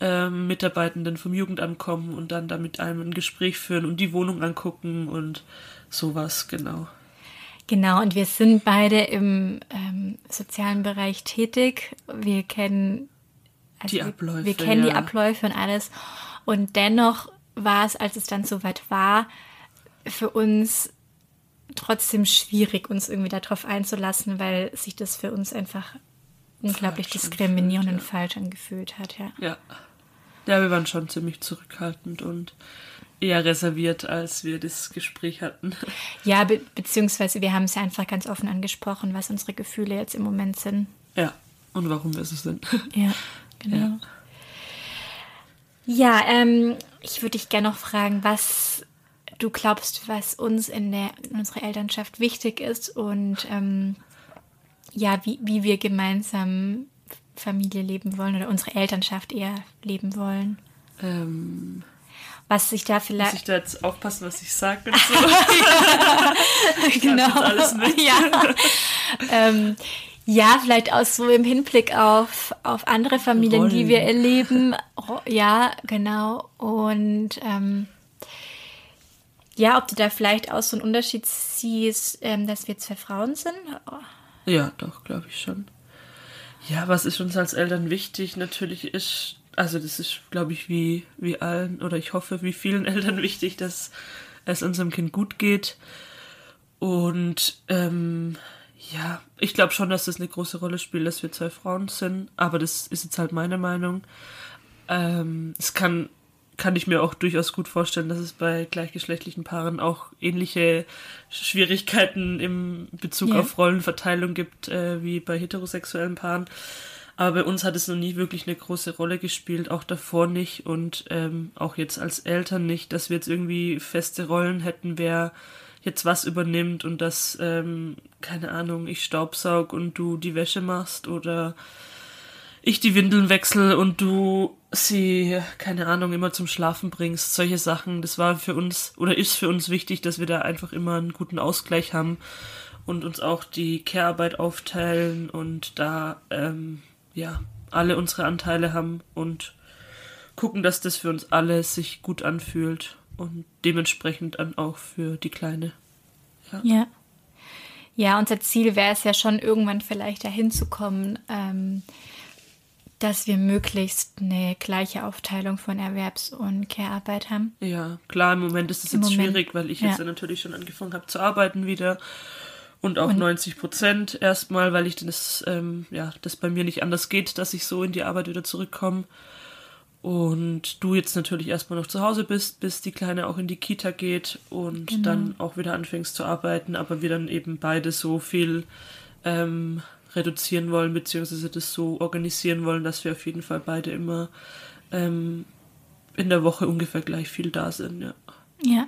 ähm, Mitarbeitenden vom Jugendamt kommen und dann da mit einem ein Gespräch führen und die Wohnung angucken und sowas, genau. Genau, und wir sind beide im ähm, sozialen Bereich tätig. Wir kennen also Die Abläufe, Wir kennen die ja. Abläufe und alles. Und dennoch war es, als es dann soweit war, für uns trotzdem schwierig, uns irgendwie darauf einzulassen, weil sich das für uns einfach unglaublich Falsch diskriminierend und anfühlt, falsch angefühlt hat, ja. Ja. Ja, wir waren schon ziemlich zurückhaltend und eher reserviert, als wir das Gespräch hatten. Ja, be beziehungsweise wir haben es ja einfach ganz offen angesprochen, was unsere Gefühle jetzt im Moment sind. Ja, und warum wir so sind. Ja, genau. Ja. Ja, ähm, ich würde dich gerne noch fragen, was du glaubst, was uns in, der, in unserer Elternschaft wichtig ist und ähm, ja, wie, wie wir gemeinsam Familie leben wollen oder unsere Elternschaft eher leben wollen. Ähm, was sich da vielleicht. Muss ich da jetzt aufpassen, was ich sage und so? genau. Alles mit. Ja. ähm, ja, vielleicht auch so im Hinblick auf, auf andere Familien, Rollen. die wir erleben. Ja, genau. Und ähm, ja, ob du da vielleicht auch so einen Unterschied siehst, ähm, dass wir zwei Frauen sind. Ja, doch, glaube ich schon. Ja, was ist uns als Eltern wichtig? Natürlich ist, also das ist, glaube ich, wie, wie allen oder ich hoffe, wie vielen Eltern wichtig, dass es unserem Kind gut geht. Und ähm, ja, ich glaube schon, dass das eine große Rolle spielt, dass wir zwei Frauen sind, aber das ist jetzt halt meine Meinung. Ähm, es kann kann ich mir auch durchaus gut vorstellen, dass es bei gleichgeschlechtlichen Paaren auch ähnliche Schwierigkeiten im Bezug yeah. auf Rollenverteilung gibt, äh, wie bei heterosexuellen Paaren. Aber bei uns hat es noch nie wirklich eine große Rolle gespielt, auch davor nicht und ähm, auch jetzt als Eltern nicht, dass wir jetzt irgendwie feste Rollen hätten, wer jetzt was übernimmt und dass, ähm, keine Ahnung, ich staubsaug und du die Wäsche machst oder ich die Windeln wechsle und du sie, keine Ahnung, immer zum Schlafen bringst. Solche Sachen, das war für uns oder ist für uns wichtig, dass wir da einfach immer einen guten Ausgleich haben und uns auch die Care-Arbeit aufteilen und da, ähm, ja, alle unsere Anteile haben und gucken, dass das für uns alle sich gut anfühlt und dementsprechend dann auch für die Kleine. Ja. ja. Ja, unser Ziel wäre es ja schon, irgendwann vielleicht dahin zu kommen, ähm, dass wir möglichst eine gleiche Aufteilung von Erwerbs- und Care-Arbeit haben. Ja, klar, im Moment ist es jetzt Moment, schwierig, weil ich ja. jetzt natürlich schon angefangen habe zu arbeiten wieder. Und auch und, 90 Prozent erstmal, weil ich das, ähm, ja, das bei mir nicht anders geht, dass ich so in die Arbeit wieder zurückkomme. Und du jetzt natürlich erstmal noch zu Hause bist, bis die Kleine auch in die Kita geht und genau. dann auch wieder anfängst zu arbeiten, aber wir dann eben beide so viel ähm, reduzieren wollen, beziehungsweise das so organisieren wollen, dass wir auf jeden Fall beide immer ähm, in der Woche ungefähr gleich viel da sind, ja. Ja.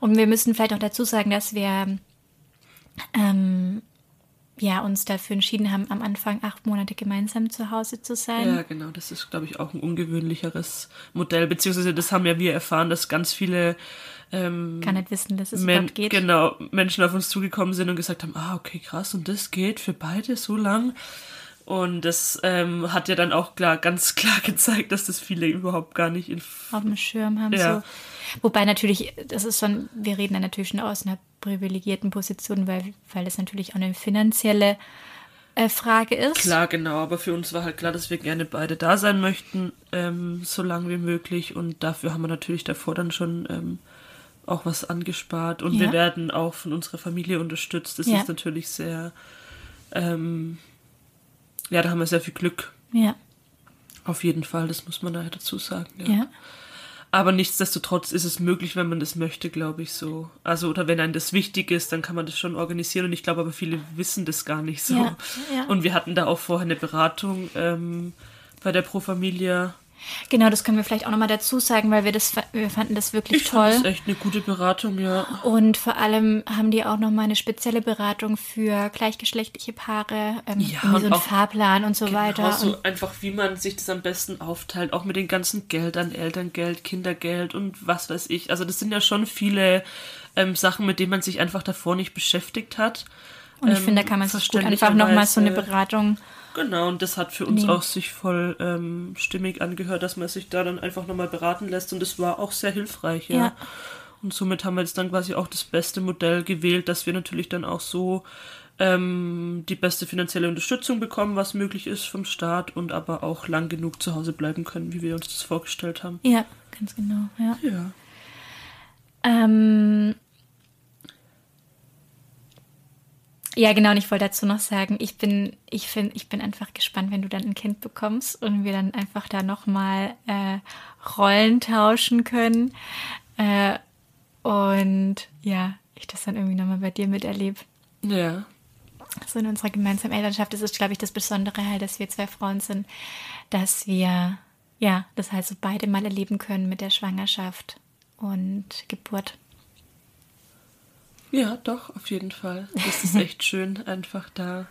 Und wir müssen vielleicht auch dazu sagen, dass wir ähm, ja, uns dafür entschieden haben, am Anfang acht Monate gemeinsam zu Hause zu sein. Ja, genau. Das ist, glaube ich, auch ein ungewöhnlicheres Modell. Beziehungsweise das haben ja wir erfahren, dass ganz viele ähm, kann nicht wissen, dass es Men geht. Genau, Menschen auf uns zugekommen sind und gesagt haben, ah, okay, krass, und das geht für beide so lang. Und das ähm, hat ja dann auch klar, ganz klar gezeigt, dass das viele überhaupt gar nicht in auf dem Schirm haben. Ja. So. Wobei natürlich, das ist schon, wir reden dann natürlich schon aus einer privilegierten Position, weil, weil das natürlich auch eine finanzielle äh, Frage ist. Klar, genau, aber für uns war halt klar, dass wir gerne beide da sein möchten, ähm, so lange wie möglich. Und dafür haben wir natürlich davor dann schon ähm, auch was angespart und ja. wir werden auch von unserer Familie unterstützt. Das ja. ist natürlich sehr, ähm, ja, da haben wir sehr viel Glück. Ja. Auf jeden Fall, das muss man da dazu sagen. Ja. ja. Aber nichtsdestotrotz ist es möglich, wenn man das möchte, glaube ich so. Also, oder wenn einem das wichtig ist, dann kann man das schon organisieren. Und ich glaube aber, viele wissen das gar nicht so. Ja, ja. Und wir hatten da auch vorher eine Beratung ähm, bei der Pro Familia Genau, das können wir vielleicht auch nochmal dazu sagen, weil wir das wir fanden das wirklich ich toll. Das ist echt eine gute Beratung, ja. Und vor allem haben die auch nochmal eine spezielle Beratung für gleichgeschlechtliche Paare, ähm, ja, und so einen Fahrplan und so genau weiter. So einfach, wie man sich das am besten aufteilt, auch mit den ganzen Geldern, Elterngeld, Kindergeld und was weiß ich. Also das sind ja schon viele ähm, Sachen, mit denen man sich einfach davor nicht beschäftigt hat. Und ich ähm, finde, da kann man sich gut einfach nochmal so eine Beratung Genau, und das hat für uns auch sich voll ähm, stimmig angehört, dass man sich da dann einfach nochmal beraten lässt und das war auch sehr hilfreich, ja. ja. Und somit haben wir jetzt dann quasi auch das beste Modell gewählt, dass wir natürlich dann auch so ähm, die beste finanzielle Unterstützung bekommen, was möglich ist vom Staat und aber auch lang genug zu Hause bleiben können, wie wir uns das vorgestellt haben. Ja, ganz genau, ja. Ja. Ähm, Ja, genau, und ich wollte dazu noch sagen, ich bin, ich finde, ich bin einfach gespannt, wenn du dann ein Kind bekommst und wir dann einfach da nochmal äh, Rollen tauschen können. Äh, und ja, ich das dann irgendwie nochmal bei dir miterlebe. Ja. So in unserer gemeinsamen Elternschaft ist es, glaube ich, das Besondere halt, dass wir zwei Frauen sind, dass wir ja, das heißt, so beide mal erleben können mit der Schwangerschaft und Geburt. Ja, doch, auf jeden Fall. Das ist echt schön, einfach da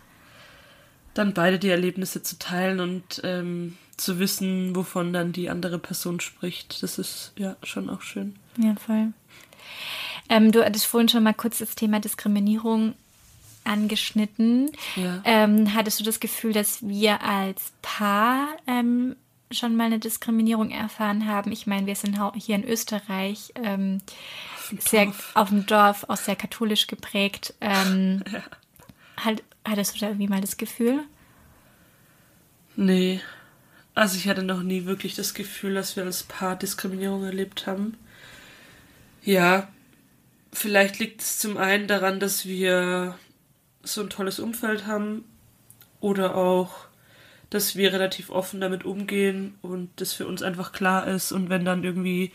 dann beide die Erlebnisse zu teilen und ähm, zu wissen, wovon dann die andere Person spricht. Das ist ja schon auch schön. Ja, voll. Ähm, du hattest vorhin schon mal kurz das Thema Diskriminierung angeschnitten. Ja. Ähm, hattest du das Gefühl, dass wir als Paar ähm, schon mal eine Diskriminierung erfahren haben? Ich meine, wir sind hier in Österreich ähm, sehr auf dem Dorf, auch sehr katholisch geprägt. Ähm, ja. halt, hattest du da irgendwie mal das Gefühl? Nee. Also ich hatte noch nie wirklich das Gefühl, dass wir als Paar Diskriminierung erlebt haben. Ja, vielleicht liegt es zum einen daran, dass wir so ein tolles Umfeld haben oder auch, dass wir relativ offen damit umgehen und das für uns einfach klar ist und wenn dann irgendwie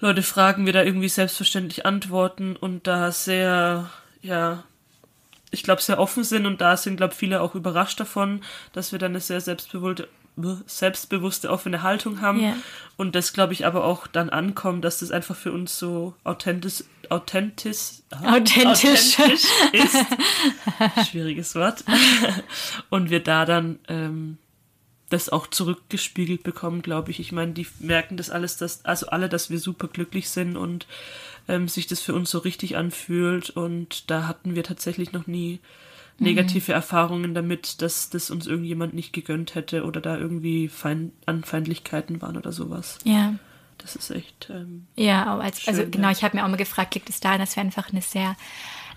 Leute fragen, wir da irgendwie selbstverständlich antworten und da sehr, ja, ich glaube, sehr offen sind und da sind, glaube viele auch überrascht davon, dass wir dann eine sehr selbstbewusste, selbstbewusste, offene Haltung haben. Yeah. Und das, glaube ich, aber auch dann ankommt, dass das einfach für uns so authentisch, authentisch, authentisch. authentisch ist. Schwieriges Wort. Und wir da dann ähm, das auch zurückgespiegelt bekommen, glaube ich. Ich meine, die merken das alles, dass, also alle, dass wir super glücklich sind und ähm, sich das für uns so richtig anfühlt. Und da hatten wir tatsächlich noch nie negative mhm. Erfahrungen damit, dass das uns irgendjemand nicht gegönnt hätte oder da irgendwie Feind Anfeindlichkeiten waren oder sowas. Ja. Das ist echt. Ähm, ja, als, schön, also genau, ja. ich habe mir auch mal gefragt, liegt es daran, dass wir einfach eine sehr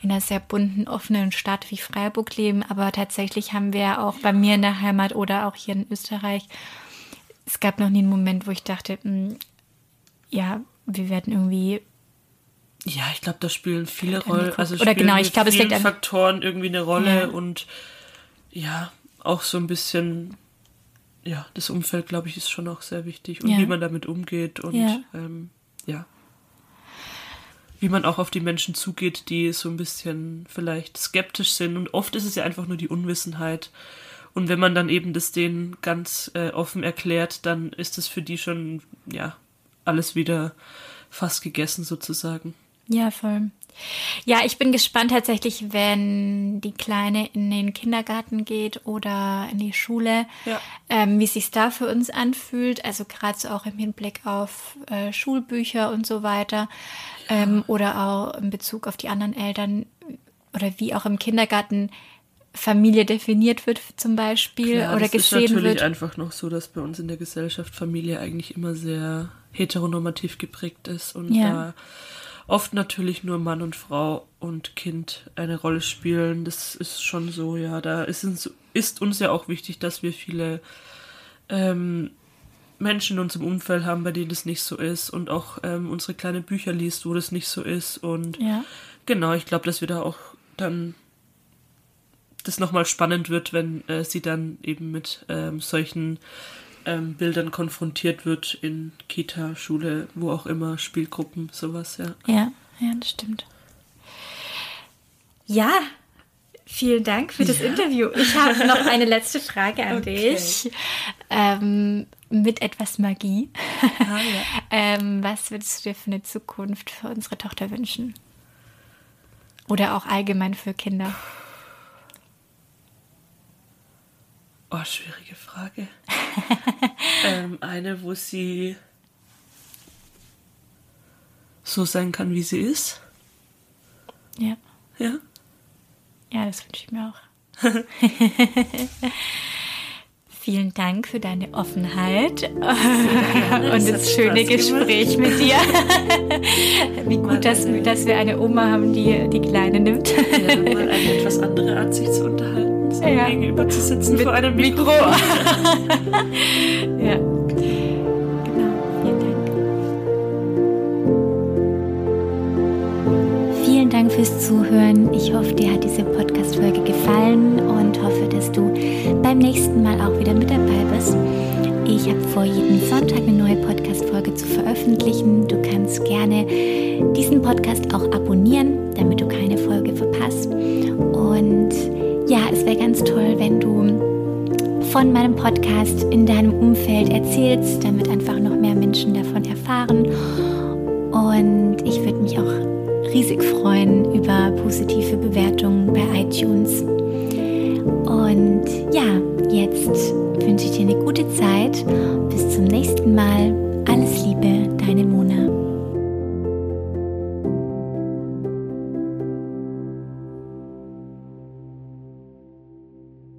in einer sehr bunten, offenen Stadt wie Freiburg leben, aber tatsächlich haben wir auch bei mir in der Heimat oder auch hier in Österreich, es gab noch nie einen Moment, wo ich dachte, mh, hm, ja, wir werden irgendwie ja, ich glaube, da spielen viele Rollen. Also oder genau, ich glaube, es liegt Faktoren irgendwie eine Rolle ja. und ja, auch so ein bisschen, ja, das Umfeld, glaube ich, ist schon auch sehr wichtig und ja. wie man damit umgeht und ja. Ähm, ja. Wie man auch auf die Menschen zugeht, die so ein bisschen vielleicht skeptisch sind. Und oft ist es ja einfach nur die Unwissenheit. Und wenn man dann eben das denen ganz äh, offen erklärt, dann ist es für die schon, ja, alles wieder fast gegessen sozusagen. Ja, voll. Ja, ich bin gespannt tatsächlich, wenn die Kleine in den Kindergarten geht oder in die Schule, ja. ähm, wie sich da für uns anfühlt. Also gerade so auch im Hinblick auf äh, Schulbücher und so weiter ähm, oder auch in Bezug auf die anderen Eltern oder wie auch im Kindergarten Familie definiert wird zum Beispiel Klar, oder gesehen wird. Es ist natürlich einfach noch so, dass bei uns in der Gesellschaft Familie eigentlich immer sehr heteronormativ geprägt ist und ja. da oft natürlich nur Mann und Frau und Kind eine Rolle spielen. Das ist schon so, ja. Da ist, uns, ist uns ja auch wichtig, dass wir viele ähm, Menschen in unserem Umfeld haben, bei denen das nicht so ist und auch ähm, unsere kleine Bücher liest, wo das nicht so ist. Und ja. genau, ich glaube, dass wir da auch dann das nochmal spannend wird, wenn äh, sie dann eben mit ähm, solchen ähm, Bildern konfrontiert wird in Kita, Schule, wo auch immer, Spielgruppen, sowas, ja. Ja, ja, das stimmt. Ja, vielen Dank für das ja. Interview. Ich habe noch eine letzte Frage an okay. dich. Ähm, mit etwas Magie. Ah, ja. ähm, was würdest du dir für eine Zukunft für unsere Tochter wünschen? Oder auch allgemein für Kinder? Oh, schwierige Frage. ähm, eine, wo sie so sein kann, wie sie ist. Ja. Ja? Ja, das wünsche ich mir auch. Vielen Dank für deine Offenheit und das, schöne Gespräch mit dir. Wie gut, dass, dass wir eine Oma haben, die die Kleine nimmt. Ja, mal eine etwas andere Art, sich zu unterhalten so ja. gegenüber zu sitzen Mit vor einem Mikro. Mikro. ja. Genau, vielen Dank. Vielen Dank fürs Zuhören. Ich hoffe, dir hat diese Podcast-Folge gefallen und hoffe, dass du beim nächsten Mal auch wieder mit dabei bist. Ich habe vor, jeden Sonntag eine neue Podcast-Folge zu veröffentlichen. Du kannst gerne diesen Podcast auch abonnieren, damit du keine Folge verpasst. Und ja, es wäre ganz toll, wenn du von meinem Podcast in deinem Umfeld erzählst, damit einfach noch mehr Menschen davon erfahren. Und ich würde mich auch riesig freuen über positive Bewertungen bei iTunes. Und ja,